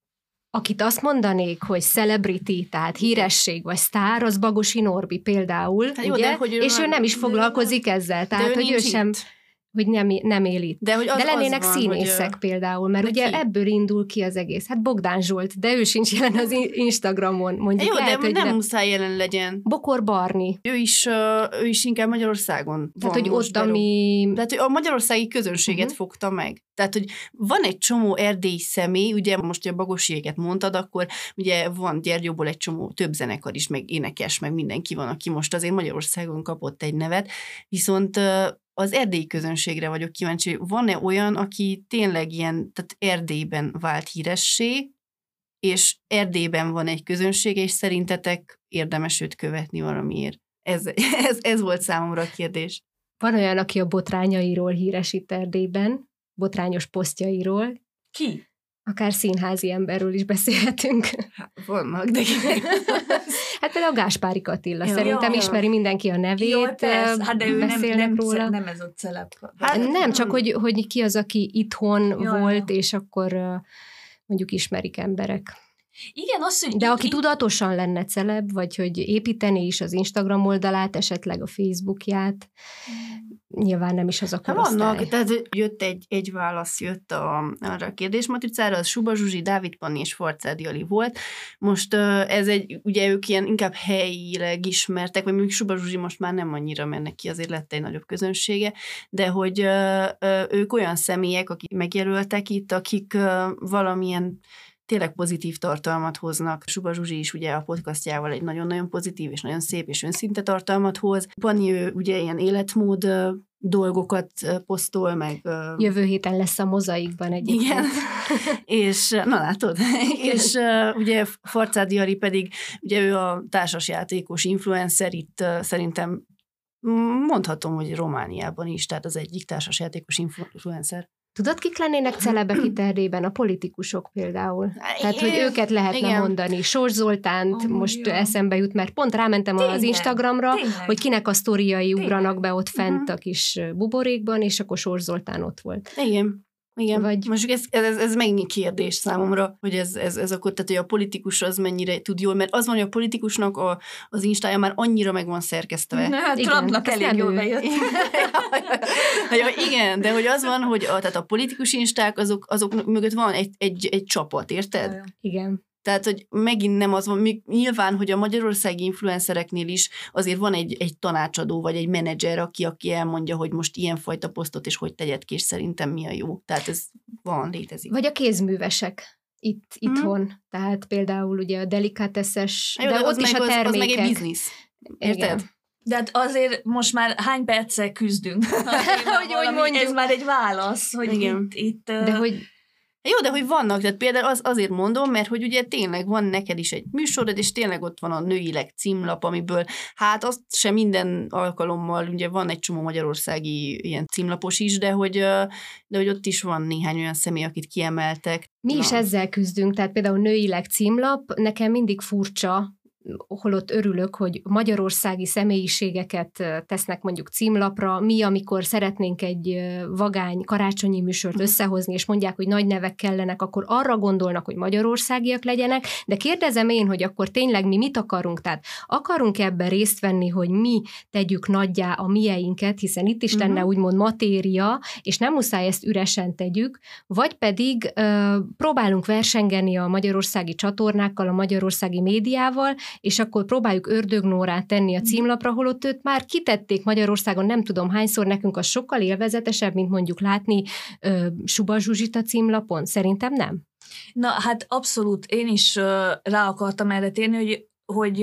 Akit azt mondanék, hogy celebrity, tehát híresség vagy sztár, az Bagosi Norbi például, hát jó, ugye? De, hogy ő és ő nem is foglalkozik ezzel, tehát hogy ő sem... Hogy nem, nem él itt. De, hogy az, de lennének az van, színészek hogy, például, mert ugye ki? ebből indul ki az egész. Hát Bogdán Zsolt, de ő sincs jelen az Instagramon. Mondjuk Jó, lehet, de hogy nem, nem muszáj jelen legyen. Bokor Barni. Ő is, ő is inkább Magyarországon Tehát, hogy ott, ami... Tehát, hogy a magyarországi közönséget uh-huh. fogta meg. Tehát, hogy van egy csomó erdélyi személy, ugye most, hogy a bagosiéket mondtad, akkor ugye van Gyergyóból egy csomó több zenekar is, meg énekes, meg mindenki van, aki most azért Magyarországon kapott egy nevet, viszont az erdélyi közönségre vagyok kíváncsi, van-e olyan, aki tényleg ilyen, tehát Erdélyben vált híressé, és Erdélyben van egy közönség, és szerintetek érdemes őt követni valamiért? Ez, ez, ez volt számomra a kérdés. Van olyan, aki a botrányairól híres itt Erdélyben, botrányos posztjairól. Ki? Akár színházi emberről is beszélhetünk. Hát, vannak, de Hát például Gáspári Attila, ja, szerintem ja, ismeri mindenki a nevét, Jó, hát de ő nem, nem, róla. nem ez a celeb. Hát, nem, csak hogy, hogy ki az, aki itthon ja, volt, ja. és akkor mondjuk ismerik emberek. Igen, az, hogy De aki tudatosan lenne celeb, vagy hogy építeni is az Instagram oldalát, esetleg a Facebookját, nyilván nem is az a hát korosztály. Vannak, tehát jött egy, egy válasz, jött a, arra a kérdésmatricára, az Suba Zsuzsi, Dávid Panni és Forcádi Ali volt. Most ez egy, ugye ők ilyen inkább helyileg ismertek, vagy mondjuk Suba Zsuzsi most már nem annyira mennek ki, azért lett egy nagyobb közönsége, de hogy ők olyan személyek, akik megjelöltek itt, akik valamilyen tényleg pozitív tartalmat hoznak. Suba Zsuzsi is ugye a podcastjával egy nagyon-nagyon pozitív és nagyon szép és önszinte tartalmat hoz. Pani ő ugye ilyen életmód dolgokat posztol, meg... Jövő héten lesz a mozaikban egy Igen, és na látod, és ugye Farcádi Ari pedig, ugye ő a társasjátékos influencer, itt szerintem mondhatom, hogy Romániában is, tehát az egyik társasjátékos influencer. Tudod, kik lennének celebek itt Erdélyben? A politikusok például. Tehát, hogy őket lehetne Igen. mondani. Sors Zoltánt Amúgy most jó. eszembe jut, mert pont rámentem az Tényleg, Instagramra, tényleg. hogy kinek a sztoriai Tényleg. ugranak be ott fent Mhm. a kis buborékban, és akkor Sors Zoltán ott volt. Igen. Igen, Vagy- most ez, ez, ez megint kérdés számomra, hogy ez, ez, ez akkor, tehát hogy a politikus az mennyire tud jól, mert az van, hogy a politikusnak a, az instája már annyira meg van szerkesztve. Na, hát Trumpnak elég nem jól bejött. ja, igen, de hogy az van, hogy a, tehát a politikus insták, azok, azok mögött van egy, egy, egy csapat, érted? Igen. Tehát, hogy megint nem az van, még nyilván, hogy a magyarországi influencereknél is azért van egy, egy tanácsadó, vagy egy menedzser, aki, aki elmondja, hogy most ilyen fajta posztot, és hogy tegyed ki, és szerintem mi a jó. Tehát ez van, létezik. Vagy a kézművesek itt, Mhm. itthon. Tehát például ugye a delikáteszes, Jó, de, ott az is meg, a az, termékek. az meg egy biznisz. Érted? Igen. De hát azért most már hány perccel küzdünk? Hogy- hogy hogy mondjuk. Ez már egy válasz, hogy Igen. itt, itt De hogy Jó, de hogy vannak, tehát például az, azért mondom, mert hogy ugye tényleg van neked is egy műsorod, és tényleg ott van a nőileg címlap, amiből hát azt sem minden alkalommal, ugye van egy csomó magyarországi ilyen címlapos is, de hogy, de hogy ott is van néhány olyan személy, akit kiemeltek. Mi is Na. ezzel küzdünk, tehát például nőileg címlap, nekem mindig furcsa, holott örülök, hogy magyarországi személyiségeket tesznek mondjuk címlapra, mi, amikor szeretnénk egy vagány karácsonyi műsort összehozni, és mondják, hogy nagy nevek kellenek, akkor arra gondolnak, hogy magyarországiak legyenek, de kérdezem én, hogy akkor tényleg mi mit akarunk? Tehát akarunk ebben részt venni, hogy mi tegyük nagyjá a mieinket, hiszen itt is lenne Mhm. úgymond matéria, és nem muszáj ezt üresen tegyük, vagy pedig ö, próbálunk versengeni a magyarországi csatornákkal, a magyarországi médiával, és akkor próbáljuk ördögnórát tenni a címlapra, holott őt már kitették Magyarországon, nem tudom hányszor, nekünk az sokkal élvezetesebb, mint mondjuk látni ö, Suba Zsuzsit a címlapon. Szerintem nem. Na, hát abszolút, én is ö, rá akartam erre térni, hogy hogy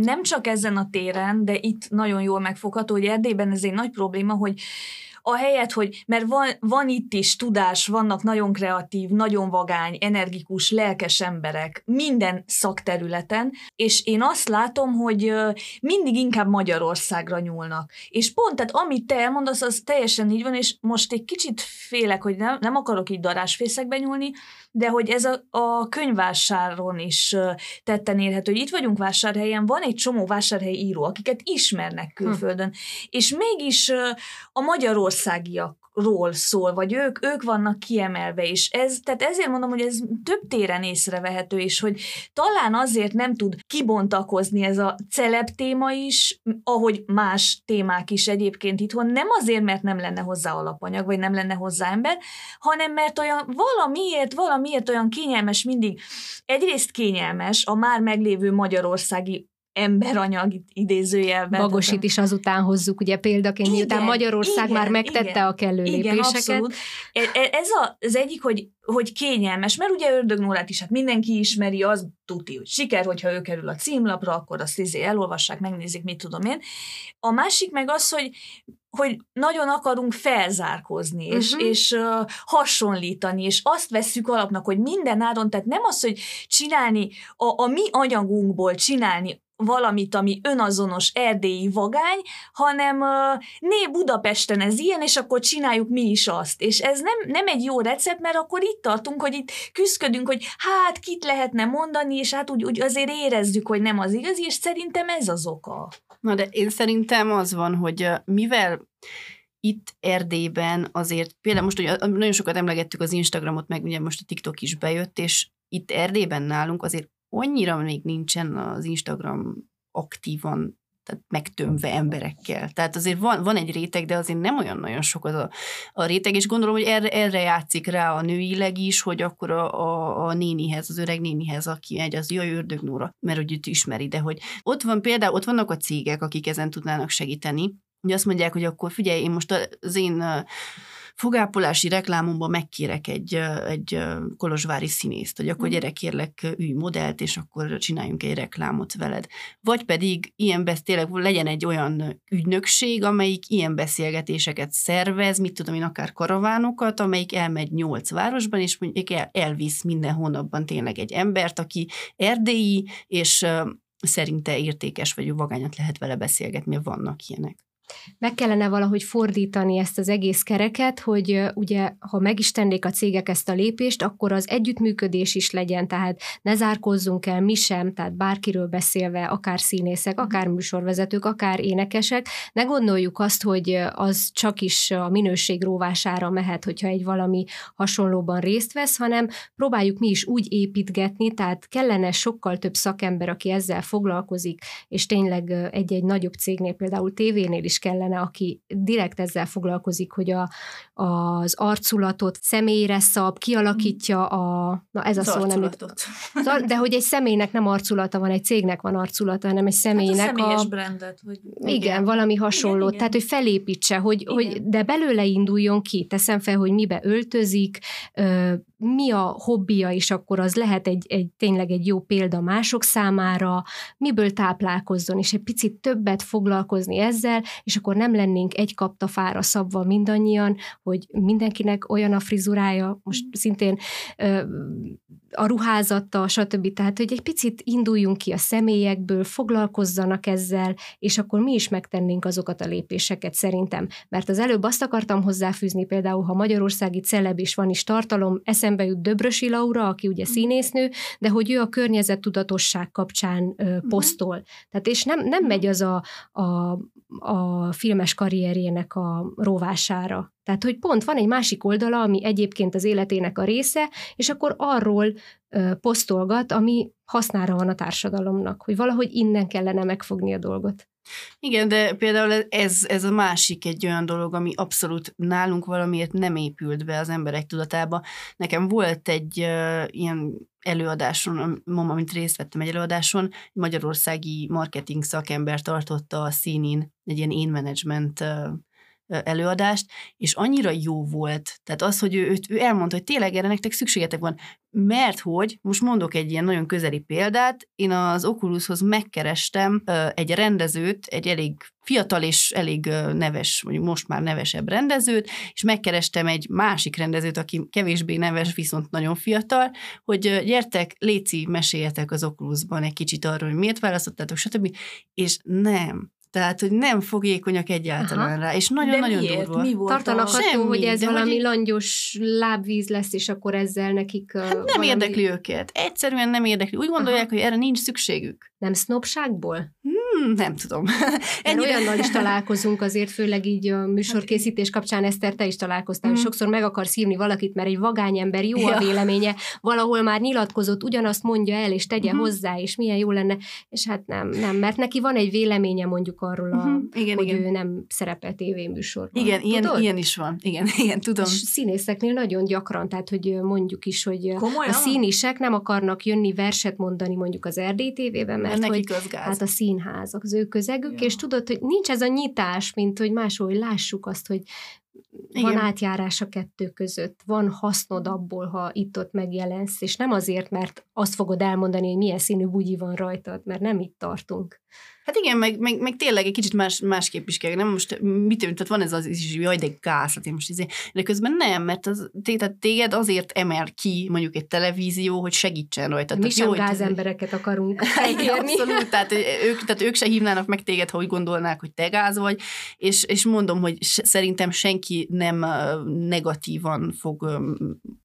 nem csak ezen a téren, de itt nagyon jól megfogható, hogy Erdélyben ez egy nagy probléma, hogy a helyet, hogy, mert van, van itt is tudás, vannak nagyon kreatív, nagyon vagány, energikus, lelkes emberek minden szakterületen, és én azt látom, hogy mindig inkább Magyarországra nyúlnak. És pont, tehát amit te elmondasz, az teljesen így van, és most egy kicsit félek, hogy nem, nem akarok így darásfészekbe nyúlni, de hogy ez a, a könyvvásáron is tetten érhető, hogy itt vagyunk vásárhelyen, van egy csomó vásárhelyi író, akiket ismernek külföldön, és mégis a magyarországiakról szól, vagy ők, ők vannak kiemelve, és ez, tehát ezért mondom, hogy ez több téren észrevehető, és hogy talán azért nem tud kibontakozni ez a celeb téma is, ahogy más témák is egyébként itthon, nem azért, mert nem lenne hozzá alapanyag, vagy nem lenne hozzá ember, hanem mert olyan valamiért, valamiért olyan kényelmes mindig, egyrészt kényelmes a már meglévő magyarországi emberanyag idézőjelben. Bagosit is azután hozzuk, ugye példaként, miután Igen, Magyarország igen, már megtette igen. a kellő Igen, lépéseket. abszolút. E- e- Ez a, az egyik, hogy, hogy kényelmes, mert ugye Ördögnórát is hát mindenki ismeri, az tuti, hogy siker, hogyha ő kerül a címlapra, akkor azt izé elolvassák, megnézik, mit tudom én. A másik meg az, hogy hogy nagyon akarunk felzárkozni, és, Mhm. és uh, hasonlítani, és azt vesszük alapnak, hogy minden áron, tehát nem az, hogy csinálni, a, a mi anyagunkból csinálni valamit, ami önazonos erdélyi vagány, hanem né Budapesten ez ilyen, és akkor csináljuk mi is azt. És ez nem, nem egy jó recept, mert akkor itt tartunk, hogy itt küzdködünk, hogy hát kit lehetne mondani, és hát úgy, úgy azért érezzük, hogy nem az igazi, és szerintem ez az oka. Na de én szerintem az van, hogy mivel itt Erdélyben azért, például most ugye nagyon sokat emlegettük az Instagramot, meg ugye most a TikTok is bejött, és itt Erdélyben nálunk azért annyira még nincsen az Instagram aktívan tehát megtömve emberekkel. Tehát azért van, van egy réteg, de azért nem olyan nagyon sok az a, a réteg, és gondolom, hogy erre, erre játszik rá a nőileg is, hogy akkor a, a, a nénihez, az öreg nénihez, aki megy, az jaj, ördögnóra, mert hogy őt ismeri, de hogy ott van például, ott vannak a cégek, akik ezen tudnának segíteni, hogy azt mondják, hogy akkor figyelj, én most az én fogápolási reklámomban megkérek egy, egy kolozsvári színészt, hogy akkor Mhm. gyere kérlek, ülj modellt, és akkor csináljunk egy reklámot veled. Vagy pedig ilyen besz, tényleg legyen egy olyan ügynökség, amelyik ilyen beszélgetéseket szervez, mit tudom én, akár karavánokat, amelyik elmegy nyolc városban, és mondjuk el, elvisz minden hónapban tényleg egy embert, aki erdélyi, és szerinte értékes vagy vagányat lehet vele beszélgetni, vannak ilyenek. Meg kellene valahogy fordítani ezt az egész kereket, hogy ugye, ha meg is tennék a cégek ezt a lépést, akkor az együttműködés is legyen, tehát ne zárkozzunk el mi sem, tehát bárkiről beszélve, akár színészek, akár műsorvezetők, akár énekesek, ne gondoljuk azt, hogy az csak is a minőség róvására mehet, hogyha egy valami hasonlóban részt vesz, hanem próbáljuk mi is úgy építgetni, tehát kellene sokkal több szakember, aki ezzel foglalkozik, és tényleg egy-egy nagyobb cégnél, például tévénél is kellene, aki direkt ezzel foglalkozik, hogy a, az arculatot személyre szab, kialakítja a, na ez a Az szó nem arculatot. jut. De hogy egy személynek nem arculata van, egy cégnek van arculata, hanem egy Hát személynek a személyes a... brandet. Hogy... Igen, Igen. valami hasonló. Igen, igen. Tehát, hogy felépítse, hogy, Igen. hogy de belőle induljon ki. Teszem fel, hogy mibe öltözik, mi a hobbija, és akkor az lehet egy, egy tényleg egy jó példa mások számára, miből táplálkozzon, és egy picit többet foglalkozni ezzel, és akkor nem lennénk egy kaptafára szabva mindannyian, hogy mindenkinek olyan a frizurája, most szintén ö, a ruházata, stb. Tehát, hogy egy picit induljunk ki a személyekből, foglalkozzanak ezzel, és akkor mi is megtennénk azokat a lépéseket szerintem. Mert az előbb azt akartam hozzáfűzni, például, ha magyarországi celeb is van is tartalom, eszembe jut Döbrösi Laura, aki ugye színésznő, de hogy ő a környezettudatosság kapcsán ö, posztol. Tehát és nem, nem megy az a, a, a filmes karrierjének a rovására. Tehát, hogy pont van egy másik oldala, ami egyébként az életének a része, és akkor arról ö, posztolgat, ami hasznára van a társadalomnak, hogy valahogy innen kellene megfogni a dolgot. Igen, de például ez, ez a másik egy olyan dolog, ami abszolút nálunk valamiért nem épült be az emberek tudatába. Nekem volt egy uh, ilyen előadáson, mama, amit részt vettem egy előadáson, magyarországi marketing szakember tartotta a színin egy ilyen én management előadást, és annyira jó volt. Tehát az, hogy ő, ő, ő elmondta, hogy tényleg erre nektek szükségetek van, mert hogy, most mondok egy ilyen nagyon közeli példát, én az Oculushoz megkerestem egy rendezőt, egy elég fiatal és elég neves, mondjuk most már nevesebb rendezőt, és megkerestem egy másik rendezőt, aki kevésbé neves, viszont nagyon fiatal, hogy gyertek, Léci, meséljetek az Oculusban egy kicsit arról, hogy miért választottátok, stb. És nem. Tehát, hogy nem fogékonyak egyáltalán Aha. rá, és nagyon-nagyon miért? durva. Mi volt Tartanak a... attól, hogy ez de hogy valami így- langyos lábvíz lesz, és akkor ezzel nekik Hát nem valami... érdekli őket. Egyszerűen nem érdekli. Úgy gondolják, Aha. hogy erre nincs szükségük. Nem sznopságból? Hmm, nem tudom. Ennyire- olyannal is találkozunk azért, főleg így a műsorkészítés kapcsán, Eszter, te is találkoztál, hogy Mhm. sokszor meg akarsz hívni valakit, mert egy vagány ember jó a Ja. véleménye, valahol már nyilatkozott, ugyanazt mondja el, és tegye Mhm. hozzá, és milyen jó lenne, és hát nem, nem, mert neki van egy véleménye mondjuk arról, a, Mhm. Igen, hogy igen. ő nem szerepel tévéműsorban. Igen, ilyen, Tudod? ilyen is van. Igen, igen, tudom. És színészeknél nagyon gyakran, tehát hogy mondjuk is, hogy Komolyan? a színisek nem akarnak jönni verset mondani mondjuk az Erdély tévében, mert, Mert hogy hát a színház, az ő közegük, Ja. és tudod, hogy nincs ez a nyitás, mint hogy máshol, hogy lássuk azt, hogy van Igen. átjárás a kettő között, van hasznod abból, ha itt-ott megjelensz, és nem azért, mert azt fogod elmondani, hogy milyen színű bugyi van rajtad, mert nem itt tartunk. Hát igen, meg, meg, meg tényleg egy kicsit más, másképp is kell. Nem most, mit tehát van ez az is, hogy jaj, de gáz, hát én most izé, de közben nem, mert az, tehát téged azért emel ki mondjuk egy televízió, hogy segítsen rajta. Mi Tehát sem jó, hogy- gázembereket akarunk Igen, elkérni. abszolút, tehát ők, tehát ők se hívnának meg téged, ha úgy gondolnák, hogy te gáz vagy, és, és mondom, hogy szerintem senki nem negatívan fog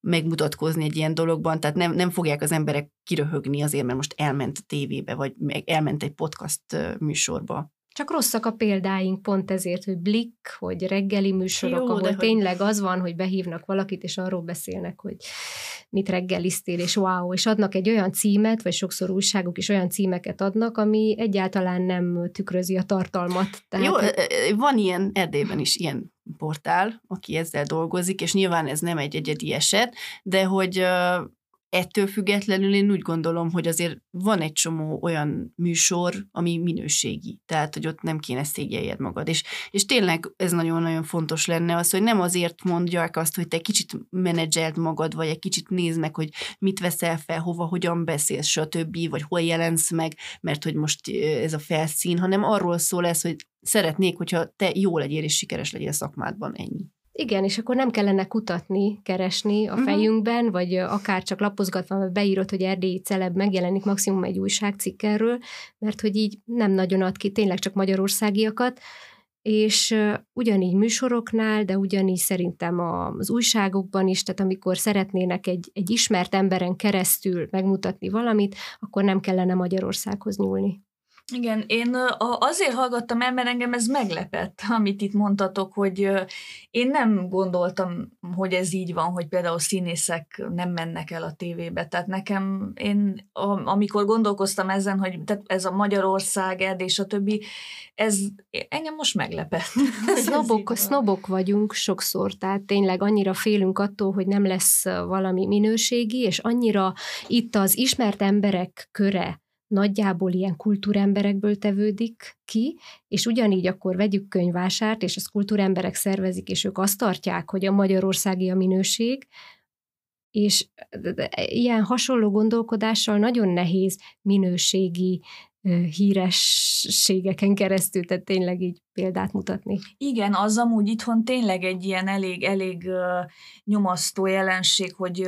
megmutatkozni egy ilyen dologban, tehát nem, nem fogják az emberek kiröhögni azért, mert most elment a tévébe, vagy elment egy podcast műsorba. Csak rosszak a példáink pont ezért, hogy blik, hogy reggeli műsorok, Jó, ahol de hogy- tényleg az van, hogy behívnak valakit, és arról beszélnek, hogy mit reggeliztél, és wow, és adnak egy olyan címet, vagy sokszor újságok is olyan címeket adnak, ami egyáltalán nem tükrözi a tartalmat. Tehát, Jó, van ilyen Erdélyben is ilyen portál, aki ezzel dolgozik, és nyilván ez nem egy egyedi eset, de hogy ettől függetlenül én úgy gondolom, hogy azért van egy csomó olyan műsor, ami minőségi, tehát, hogy ott nem kéne szégyeljed magad. És, és tényleg ez nagyon-nagyon fontos lenne az, hogy nem azért mondják azt, hogy te kicsit menedzselt magad, vagy egy kicsit nézd meg, hogy mit veszel fel, hova, hogyan beszélsz, stb., vagy hol jelensz meg, mert hogy most ez a felszín, hanem arról szól ez, hogy szeretnék, hogyha te jó legyél és sikeres legyél szakmádban, ennyi. Igen, és akkor nem kellene kutatni, keresni a Mhm. fejünkben, vagy ö, akár csak lapozgatva, vagy beírod, hogy erdélyi celeb megjelenik maximum egy újságcikk erről, mert hogy így nem nagyon ad ki tényleg csak magyarországiakat, és ugyanígy műsoroknál, de ugyanígy szerintem az újságokban is, tehát amikor szeretnének egy, egy ismert emberen keresztül megmutatni valamit, akkor nem kellene Magyarországhoz nyúlni. Igen, én azért hallgattam el, mert engem ez meglepett, amit itt mondtatok, hogy én nem gondoltam, hogy ez így van, hogy például színészek nem mennek el a tévébe. Tehát nekem, én amikor gondolkoztam ezen, hogy tehát ez a Magyarország, Erd és a többi, ez engem most meglepett. Sznobok, sznobok vagyunk sokszor, tehát tényleg annyira félünk attól, hogy nem lesz valami minőségi, és annyira itt az ismert emberek köre, nagyjából ilyen kultúremberekből tevődik ki, és ugyanígy akkor vegyük könyvásárt, és ezt kultúremberek szervezik, és ők azt tartják, hogy a magyarországi a minőség, és ilyen hasonló gondolkodással nagyon nehéz minőségi hírességeken keresztül, tehát tényleg így példát mutatni. Igen, az amúgy itthon tényleg egy ilyen elég, elég nyomasztó jelenség, hogy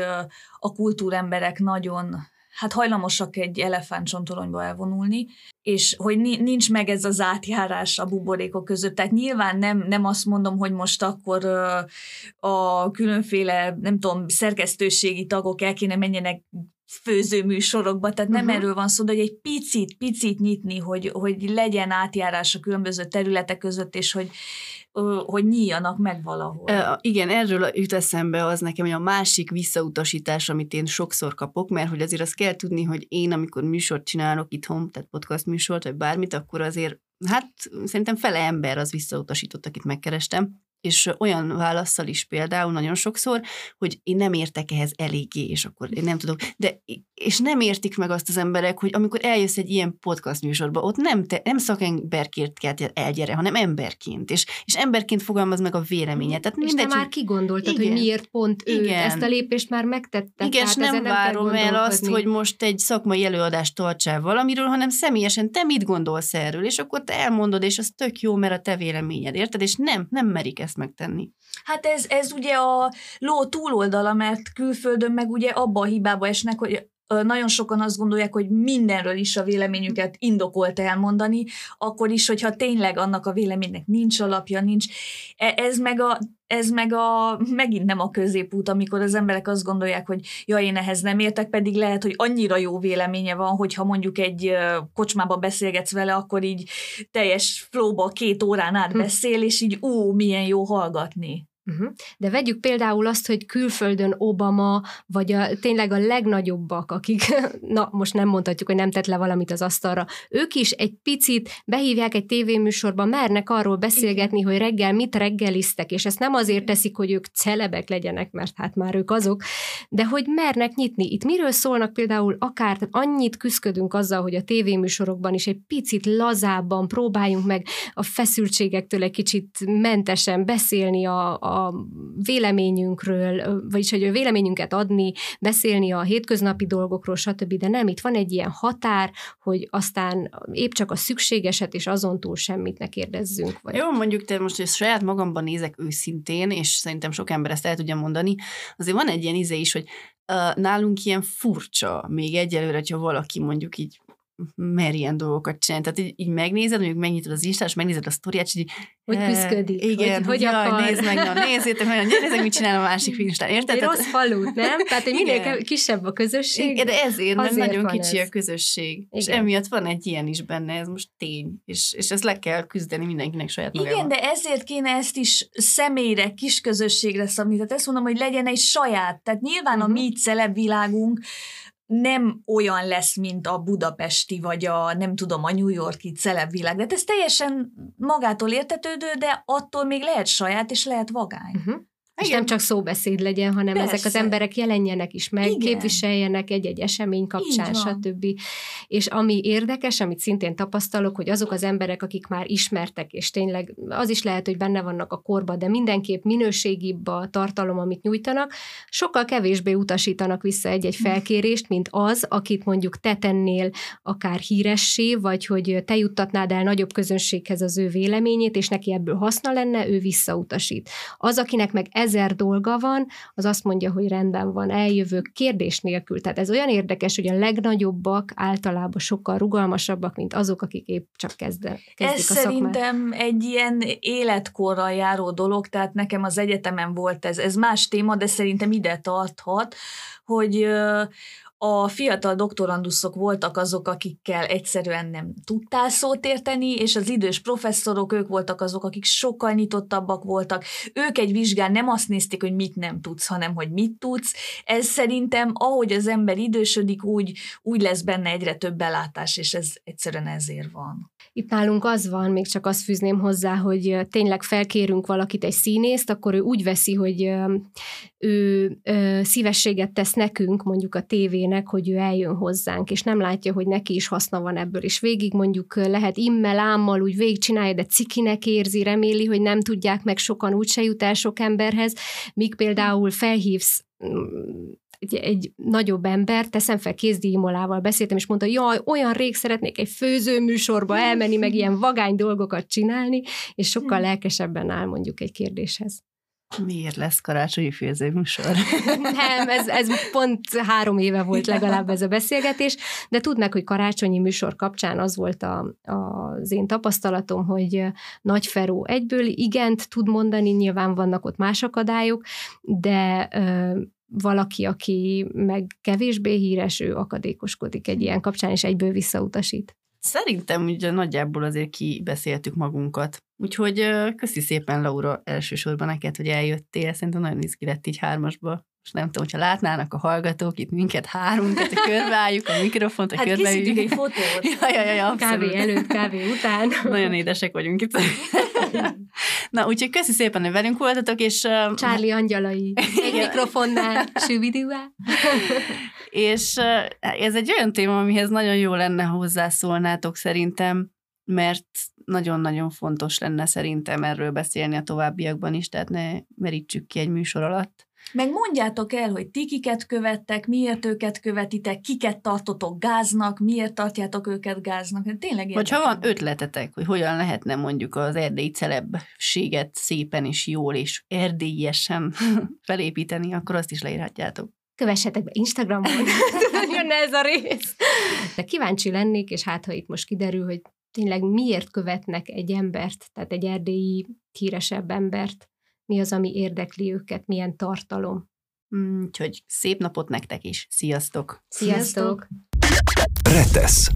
a kultúremberek nagyon hát hajlamosak egy elefántcsontoronyba elvonulni, és hogy nincs meg ez az átjárás a buborékok között. Tehát nyilván nem, nem azt mondom, hogy most akkor a különféle, nem tudom, szerkesztőségi tagok el kéne menjenek főzőműsorokba, tehát nem uh-huh. erről van szó, de hogy egy picit, picit nyitni, hogy, hogy legyen átjárás a különböző területek között, és hogy hogy nyíljanak meg valahol. E, igen, erről jut eszembe az nekem, hogy a másik visszautasítás, amit én sokszor kapok, mert hogy azért azt kell tudni, hogy én, amikor műsort csinálok itthon, tehát podcast műsort, vagy bármit, akkor azért, hát szerintem fele ember az visszautasított, akit megkerestem, és olyan válaszsal is például nagyon sokszor, hogy én nem értek ehhez eléggé, és akkor én nem tudok. De, és nem értik meg azt az emberek, hogy amikor eljössz egy ilyen podcast műsorba, ott nem, te, nem szakemberként kell elgyere, hanem emberként, és, és emberként fogalmaz meg a véleményet. Tehát és mindegy, te már kigondoltad, igen, hogy miért pont ő igen. ezt a lépést már megtette. Igen, és nem, nem várom el azt, hogy most egy szakmai előadást tartsál valamiről, hanem személyesen te mit gondolsz erről, és akkor te elmondod, és az tök jó, mert a te véleményed, érted? És nem, nem merik ezt ezt megtenni. Hát ez, ez ugye a ló túloldala, mert külföldön meg ugye abba a hibába esnek, hogy nagyon sokan azt gondolják, hogy mindenről is a véleményüket indokolt elmondani, akkor is, hogyha tényleg annak a véleménynek nincs alapja, nincs. E, ez meg a ez meg a, megint nem a középút, amikor az emberek azt gondolják, hogy ja, én ehhez nem értek, pedig lehet, hogy annyira jó véleménye van, hogyha mondjuk egy kocsmába beszélgetsz vele, akkor így teljes flóba két órán át hm. beszél, és így ú, milyen jó hallgatni. Uh-huh. De vegyük például azt, hogy külföldön Obama, vagy a, tényleg a legnagyobbak, akik, na most nem mondhatjuk, hogy nem tett le valamit az asztalra, ők is egy picit behívják egy tévéműsorba, mernek arról beszélgetni, Igen. hogy reggel mit reggeliztek, és ezt nem azért teszik, hogy ők celebek legyenek, mert hát már ők azok, de hogy mernek nyitni. Itt miről szólnak például akár, tehát annyit küzdködünk azzal, hogy a tévéműsorokban is egy picit lazábban próbáljunk meg a feszültségektől egy kicsit mentesen beszélni a, a véleményünkről, vagyis hogy a véleményünket adni, beszélni a hétköznapi dolgokról, stb., de nem, itt van egy ilyen határ, hogy aztán épp csak a szükségeset, és azon túl semmit ne kérdezzünk. Vagy. Jó, mondjuk te most, hogy saját magamban nézek őszintén, és szerintem sok ember ezt el tudja mondani, azért van egy ilyen íze is, hogy nálunk ilyen furcsa még egyelőre, hogyha valaki mondjuk így mer ilyen dolgokat csinálni. Tehát így, így megnézed, mondjuk megnyitod az Instát, és megnézed a sztoriát, és így... Hogy küzdködik. Igen, hogy, hogy jaj, akar. nézd meg, na, nézzétek meg, nézzétek, mit csinál a másik Instán, érted? Egy rossz falut, nem? Tehát, hogy minél kisebb a közösség. Igen, de ezért, mert nagyon kicsi ez. a közösség. Igen. És emiatt van egy ilyen is benne, ez most tény. És, és ezt le kell küzdeni mindenkinek saját magával. Igen, de ezért kéne ezt is személyre, kis közösségre szabni. Tehát ezt mondom, hogy legyen egy saját. Tehát nyilván uh-huh. a mi celebvilágunk nem olyan lesz, mint a budapesti, vagy a nem tudom, a New Yorki celebvilág. De ez teljesen magától értetődő, de attól még lehet saját, és lehet vagány. Uh-huh. És Igen. nem csak szóbeszéd legyen, hanem Persze. ezek az emberek jelenjenek is meg, Igen. képviseljenek egy-egy esemény kapcsán, stb. És ami érdekes, amit szintén tapasztalok, hogy azok az emberek, akik már ismertek, és tényleg az is lehet, hogy benne vannak a korba, de mindenképp minőségibb a tartalom, amit nyújtanak, sokkal kevésbé utasítanak vissza egy-egy felkérést, mint az, akit mondjuk te tennél akár híressé, vagy hogy te juttatnád el nagyobb közönséghez az ő véleményét, és neki ebből haszna lenne, ő visszautasít. Az, akinek meg ezer dolga van, az azt mondja, hogy rendben van, eljövök kérdés nélkül. Tehát ez olyan érdekes, hogy a legnagyobbak általában sokkal rugalmasabbak, mint azok, akik épp csak kezde, kezdik Ez a szakmát. szerintem egy ilyen életkorral járó dolog, tehát nekem az egyetemen volt ez. Ez más téma, de szerintem ide tarthat, hogy a fiatal doktoranduszok voltak azok, akikkel egyszerűen nem tudtál szót érteni, és az idős professzorok, ők voltak azok, akik sokkal nyitottabbak voltak. Ők egy vizsgán nem azt nézték, hogy mit nem tudsz, hanem hogy mit tudsz. Ez szerintem, ahogy az ember idősödik, úgy, úgy lesz benne egyre több belátás, és ez egyszerűen ezért van. Itt nálunk az van, még csak azt fűzném hozzá, hogy tényleg felkérünk valakit, egy színészt, akkor ő úgy veszi, hogy ő ö, szívességet tesz nekünk, mondjuk a tévének, hogy ő eljön hozzánk, és nem látja, hogy neki is haszna van ebből, és végig mondjuk lehet immel, ámmal úgy végigcsinálja, de cikinek érzi, reméli, hogy nem tudják meg sokan, úgyse jut el sok emberhez, míg például felhívsz mm, egy, egy nagyobb ember, teszem fel kézdíjmolával beszéltem, és mondta, jaj, olyan rég szeretnék egy főzőműsorba elmenni, meg ilyen vagány dolgokat csinálni, és sokkal lelkesebben áll mondjuk egy kérdéshez. Miért lesz karácsonyi főzőműsor? Nem, ez, ez pont három éve volt legalább ez a beszélgetés, de meg, hogy karácsonyi műsor kapcsán az volt a, a, az én tapasztalatom, hogy Nagy Feró egyből igent tud mondani, nyilván vannak ott más akadályok, de ö, valaki, aki meg kevésbé híres, ő akadékoskodik egy ilyen kapcsán, és egyből visszautasít. Szerintem ugye nagyjából azért kibeszéltük magunkat. Úgyhogy köszi szépen, Laura, elsősorban neked, hogy eljöttél. Szerintem nagyon izgi lett így hármasba. És nem tudom, hogyha látnának a hallgatók itt minket hárunkat, hogy körbeálljuk a mikrofont, a Hát körbeüljük. egy fotót. Ja, ja, ja, ja. Kávé előtt, kávé után. Nagyon édesek vagyunk itt. Na, úgyhogy köszi szépen, hogy velünk voltatok, és, Charlie angyalai. Egy mikrofonnál, süvidúá. És ez egy olyan téma, amihez nagyon jó lenne, ha hozzászólnátok szerintem, mert nagyon-nagyon fontos lenne szerintem erről beszélni a továbbiakban is, tehát ne merítsük ki egy műsor alatt. Meg mondjátok el, hogy ti kiket követtek, miért őket követitek, kiket tartotok gáznak, miért tartjátok őket gáznak. Hát Tényleg Vagy ha érdekel. van ötletetek, hogy hogyan lehetne mondjuk az erdélyi celebséget szépen és jól és erdélyesen felépíteni, akkor azt is leírhatjátok. Kövessetek be Instagramon. Jönne ez a rész. De kíváncsi lennék, és hát, ha itt most kiderül, hogy tényleg miért követnek egy embert, tehát egy erdélyi híresebb embert, mi az, ami érdekli őket, milyen tartalom. Mm, Úgyhogy szép napot nektek is. Sziasztok! Sziasztok! Sziasztok. Retesz.